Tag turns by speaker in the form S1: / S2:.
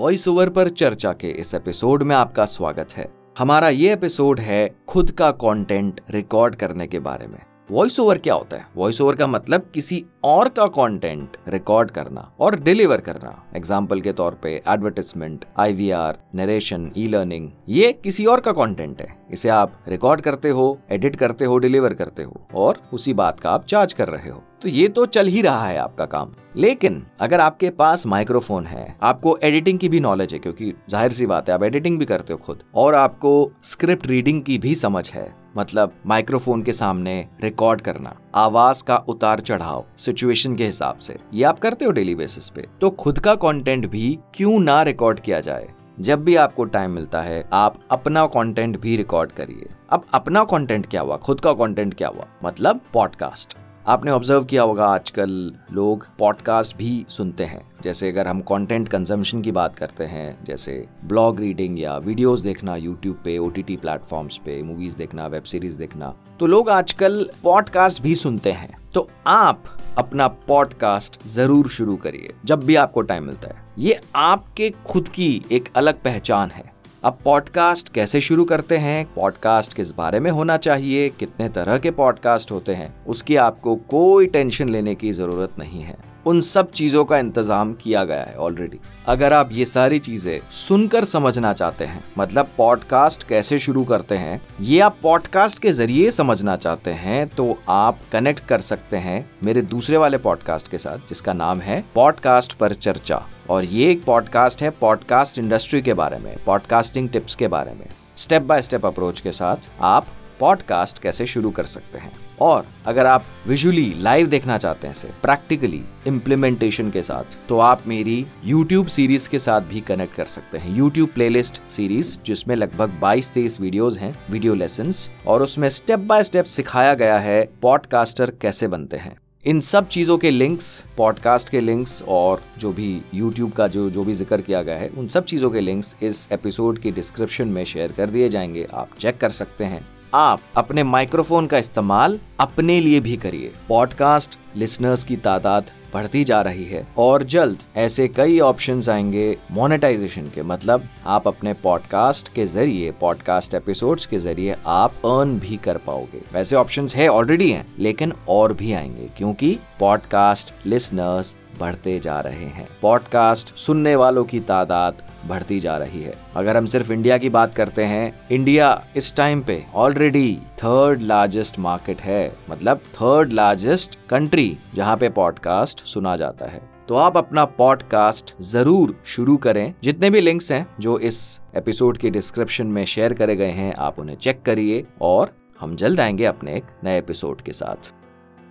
S1: Voice over पर चर्चा के इस एपिसोड में आपका स्वागत है। हमारा ये एपिसोड है खुद का कंटेंट रिकॉर्ड करने के बारे में। वॉइस ओवर क्या होता है? वॉइस ओवर का मतलब किसी और का कंटेंट रिकॉर्ड करना और डिलीवर करना। एग्ज़ाम्पल के तौर पे advertisement IVR narration e learning ये किसी और का कंटेंट है। इसे आप रिकॉर्ड करते हो एडिट करते हो डिलीवर करते हो और उसी बात का आप चार्ज कर रहे हो। तो ये तो चल ही रहा है आपका काम। लेकिन अगर आपके पास माइक्रोफोन है, आपको एडिटिंग की भी नॉलेज है, क्योंकि ज़ाहिर सी बात है, आप एडिटिंग भी करते हो खुद, और आपको स्क्रिप्ट रीडिंग की भी समझ है मतलब माइक्रोफोन के सामने रिकॉर्ड करना, आवाज़ का उतार चढ़ाव सिचुएशन के हिसाब से, ये आप करते हो डेली बेसिस पे। तो खुद का कंटेंट भी क्यों ना रिकॉर्ड किया जाए? जब भी आपको टाइम मिलता है, आप अपना कंटेंट भी रिकॉर्ड करिए। अब अपना कंटेंट क्या हुआ? खुद का कंटेंट क्या हुआ? मतलब पॉडकास्ट आपने ऑब्ज़र्व किया होगा आजकल लोग पॉडकास्ट भी सुनते हैं। जैसे अगर हम कंटेंट कंजम्पशन की बात करते हैं, जैसे ब्लॉग रीडिंग या वीडियोस देखना यूट्यूब पे ओ टी प्लेटफॉर्म्स पे मूवीज़ देखना वेब सीरीज़ देखना तो लोग आजकल पॉडकास्ट भी सुनते हैं। तो आप अपना पॉडकास्ट ज़रूर शुरू करिए, जब भी आपको टाइम मिलता है। ये आपके खुद की एक अलग पहचान है। अब पॉडकास्ट कैसे शुरू करते हैं? पॉडकास्ट किस बारे में होना चाहिए? कितने तरह के पॉडकास्ट होते हैं? उसकी आपको कोई टेंशन लेने की ज़रूरत नहीं है। उन सब चीज़ों का इंतज़ाम किया गया है ऑलरेडी अगर आप ये सारी चीज़ें सुनकर समझना चाहते हैं मतलब पॉडकास्ट कैसे शुरू करते हैं, ये आप पॉडकास्ट के ज़रिए समझना चाहते हैं तो आप कनेक्ट कर सकते हैं मेरे दूसरे वाले पॉडकास्ट के साथ, जिसका नाम है पॉडकास्ट पर चर्चा। और ये एक पॉडकास्ट है पॉडकास्ट इंडस्ट्री के बारे में पॉडकास्टिंग टिप्स के बारे में। स्टेप बाय स्टेप अप्रोच के साथ आप पॉडकास्ट कैसे शुरू कर सकते हैं। और अगर आप विजुअली लाइव देखना चाहते हैं इसे प्रैक्टिकली इम्प्लीमेंटेशन के साथ तो आप मेरी यूट्यूब सीरीज़ के साथ भी कनेक्ट कर सकते हैं। YouTube प्लेलिस्ट सीरीज़ जिसमें लगभग 22-23 वीडियोस हैं वीडियो लेसन और उसमें स्टेप बाय स्टेप सिखाया गया है पॉडकास्टर कैसे बनते हैं। इन सब चीज़ों के लिंक्स पॉडकास्ट के लिंक्स और जो भी यूट्यूब का जो जो भी ज़िक्र किया गया है, उन सब चीज़ों के लिंक्स इस एपिसोड के डिस्क्रिप्शन में शेयर कर दिए जाएँगे। आप चेक कर सकते हैं। आप अपने माइक्रोफोन का इस्तेमाल अपने लिए भी करिए। पॉडकास्ट लिसनर्स की तादाद बढ़ती जा रही है और जल्द ऐसे कई ऑप्शंस आएँगे मोनेटाइजेशन के। मतलब आप अपने पॉडकास्ट के ज़रिए, पॉडकास्ट एपिसोड्स के ज़रिए आप अर्न भी कर पाओगे। वैसे ऑप्शंस है, ऑलरेडी हैं, लेकिन और भी आएँगे, क्योंकि पॉडकास्ट लिसनर्स बढ़ते जा रहे हैं। पॉडकास्ट सुनने वालों की तादाद बढ़ती जा रही है। अगर हम सिर्फ़ इंडिया की बात करते हैं, इंडिया इस टाइम पे ऑलरेडी थर्ड लार्जेस्ट मार्केट है। मतलब थर्ड लार्जेस्ट कंट्री जहाँ पे पॉडकास्ट सुना जाता है। तो आप अपना पॉडकास्ट ज़रूर शुरू करें। जितने भी लिंक्स हैं जो इस एपिसोड के डिस्क्रिप्शन में शेयर करे गए हैं, आप उन्हें चेक करिए और हम जल्द आएँगे अपने एक नए एपिसोड के साथ।